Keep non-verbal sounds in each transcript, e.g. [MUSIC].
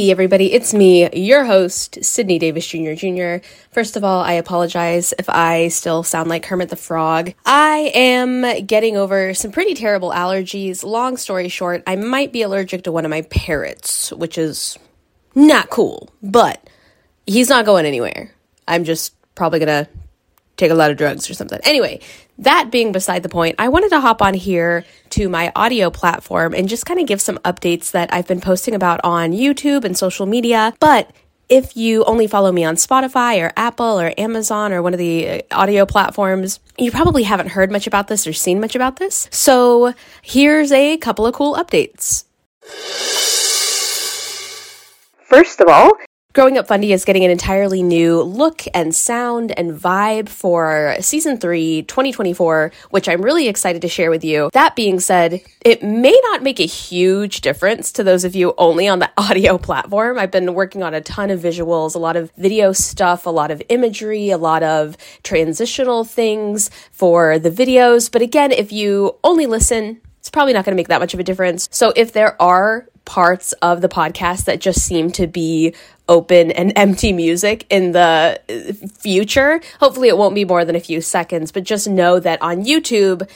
Hey, everybody, it's me, your host, Sydney Davis Jr. Jr. First of all, I apologize if I still sound like Kermit the Frog. I am getting over some pretty terrible allergies. Long story short, I might be allergic to one of my parrots, which is not cool, but he's not going anywhere. I'm just probably gonna take a lot of drugs or something. Anyway, that being beside the point, I wanted to hop on here to my audio platform and just kind of give some updates that I've been posting about on YouTube and social media. But if you only follow me on Spotify or Apple or Amazon or one of the uh, audio platforms, you probably haven't heard much about this or seen much about this. So here's a couple of cool updates. First of all, Growing Up Fundie is getting an entirely new look and sound and vibe for season 3, 2024, which I'm really excited to share with you. That being said, it may not make a huge difference to those of you only on the [LAUGHS] audio platform. I've been working on a ton of visuals, a lot of video stuff, a lot of imagery, a lot of transitional things for the videos. But again, if you only listen, it's probably not going to make that much of a difference. So if there are parts of the podcast that just seem to be open and [LAUGHS] empty music in the uh, future. Hopefully, it won't be more than a few seconds, but just know that on YouTube,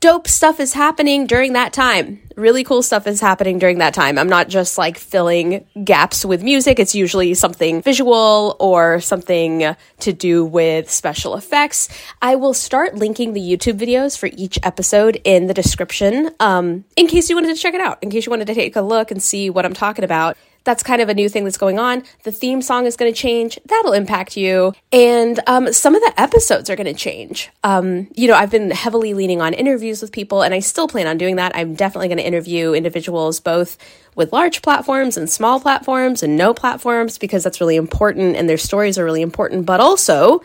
dope stuff is happening during that time. Really cool stuff is happening during that time. I'm not just like filling gaps with music. It's usually something visual or something to do with special effects. I will start linking the YouTube videos for each episode in the description um, in case you wanted to check it out, in case you wanted to take a look and see what I'm talking about that's kind of a new thing that's going on. The theme song is going to change. That'll impact you. And um, some of the episodes are going to change. Um, you know, I've been heavily leaning on interviews with people, and I still plan on doing that. I'm definitely going to interview individuals both with large platforms and small platforms and no platforms because that's really important and their stories are really important. But also,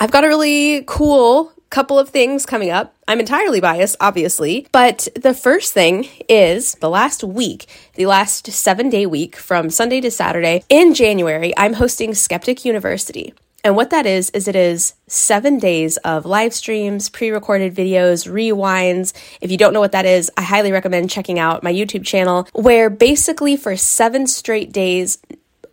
I've got a really cool couple of things coming up. I'm entirely biased, obviously, but the first thing is the last week, the last seven day week from Sunday to Saturday in January, I'm hosting Skeptic University. And what that is, is it is seven days of live streams, pre recorded videos, rewinds. If you don't know what that is, I highly recommend checking out my YouTube channel, where basically for seven straight days,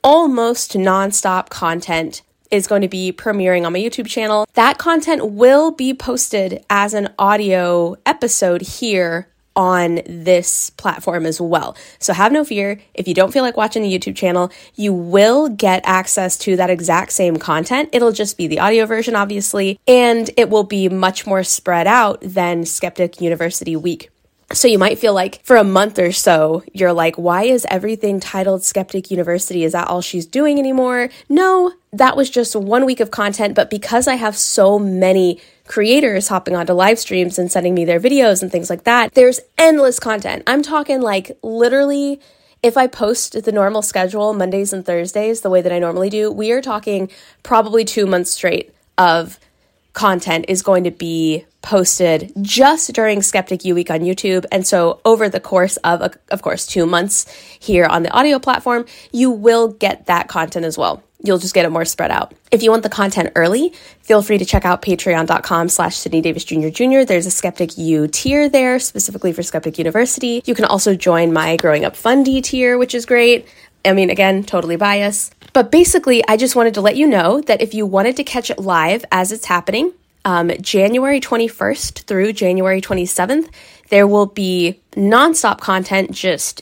almost nonstop content is going to be premiering on my YouTube channel. That content will be posted as an audio episode here on this platform as well. So have no fear. If you don't feel like watching the YouTube channel, you will get access to that exact same content. It'll just be the audio version, obviously, and it will be much more spread out than Skeptic University Week so you might feel like for a month or so, you're like, why is everything titled Skeptic University? Is that all she's doing anymore? No, that was just one week of content. But because I have so many creators hopping onto live streams and sending me their videos and things like that, there's endless content. I'm talking like literally if I post the normal schedule Mondays and Thursdays the way that I normally do, we are talking probably two months straight of content is going to be posted just during Skeptic U Week on YouTube. And so, over the course of, of course, two months here on the audio platform, you will get that content as well. You'll just get it more spread out. If you want the content early, feel free to check out patreon.com slash Sydney Davis Jr. Jr. There's a Skeptic U tier there specifically for Skeptic University. You can also join my Growing Up Fundie tier, which is great. I mean, again, totally biased. But basically, I just wanted to let you know that if you wanted to catch it live as it's happening, um, January 21st through January 27th, there will be nonstop content just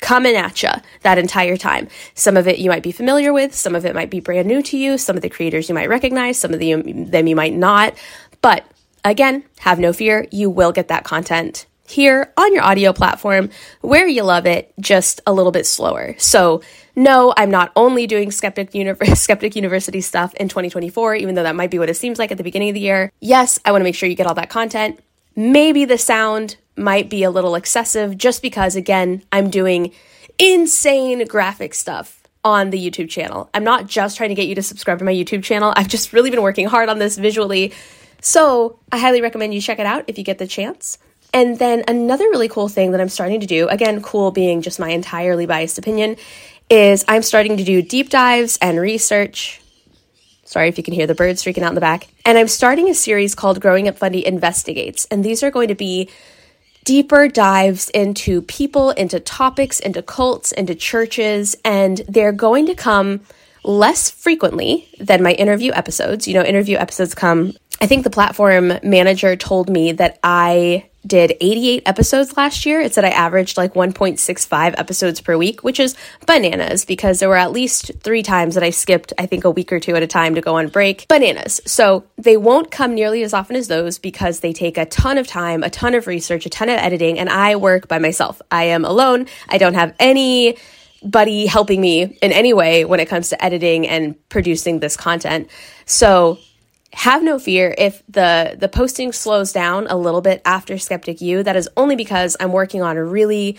coming at you that entire time. Some of it you might be familiar with, some of it might be brand new to you, some of the creators you might recognize, some of the, them you might not. But again, have no fear, you will get that content here on your audio platform where you love it, just a little bit slower. So, no, I'm not only doing Skeptic, Univ- [LAUGHS] Skeptic University stuff in 2024, even though that might be what it seems like at the beginning of the year. Yes, I want to make sure you get all that content. Maybe the sound might be a little excessive just because, again, I'm doing insane graphic stuff on the YouTube channel. I'm not just trying to get you to subscribe to my YouTube channel, I've just really been working hard on this visually. So, I highly recommend you check it out if you get the chance. And then another really cool thing that I'm starting to do, again, cool being just my entirely biased opinion, is I'm starting to do deep dives and research. Sorry if you can hear the birds freaking out in the back. And I'm starting a series called Growing Up Fundie Investigates. And these are going to be deeper dives into people, into topics, into cults, into churches, and they're going to come less frequently than my interview episodes. You know, interview episodes come, I think the platform manager told me that I did 88 episodes last year. It said I averaged like 1.65 episodes per week, which is bananas because there were at least three times that I skipped, I think, a week or two at a time to go on break. Bananas. So they won't come nearly as often as those because they take a ton of time, a ton of research, a ton of editing, and I work by myself. I am alone. I don't have any buddy helping me in any way when it comes to editing and producing this content. So have no fear if the the posting slows down a little bit after Skeptic U. That is only because I'm working on a really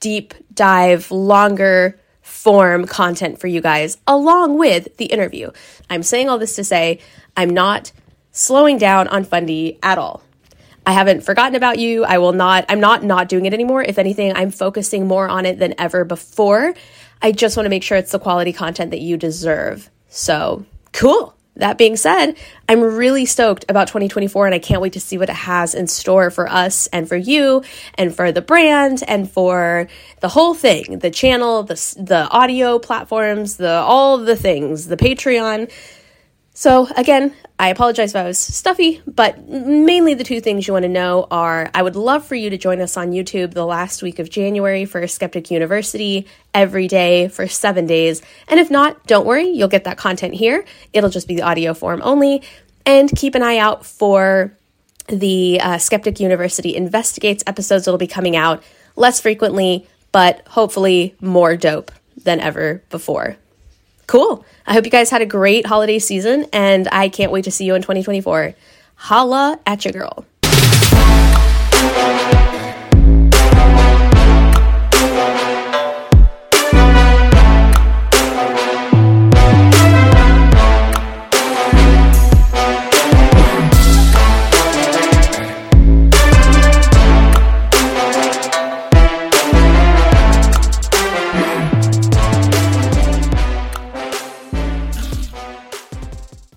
deep dive, longer form content for you guys along with the interview. I'm saying all this to say I'm not slowing down on Fundie at all. I haven't forgotten about you. I will not I'm not not doing it anymore. If anything, I'm focusing more on it than ever before. I just want to make sure it's the quality content that you deserve. So, cool. That being said, I'm really stoked about 2024 and I can't wait to see what it has in store for us and for you and for the brand and for the whole thing, the channel, the the audio platforms, the all the things, the Patreon. So, again, I apologize if I was stuffy, but mainly the two things you want to know are I would love for you to join us on YouTube the last week of January for Skeptic University every day for seven days. And if not, don't worry, you'll get that content here. It'll just be the audio form only. And keep an eye out for the uh, Skeptic University Investigates episodes that'll be coming out less frequently, but hopefully more dope than ever before. Cool. I hope you guys had a great holiday season and I can't wait to see you in 2024. Holla at your girl.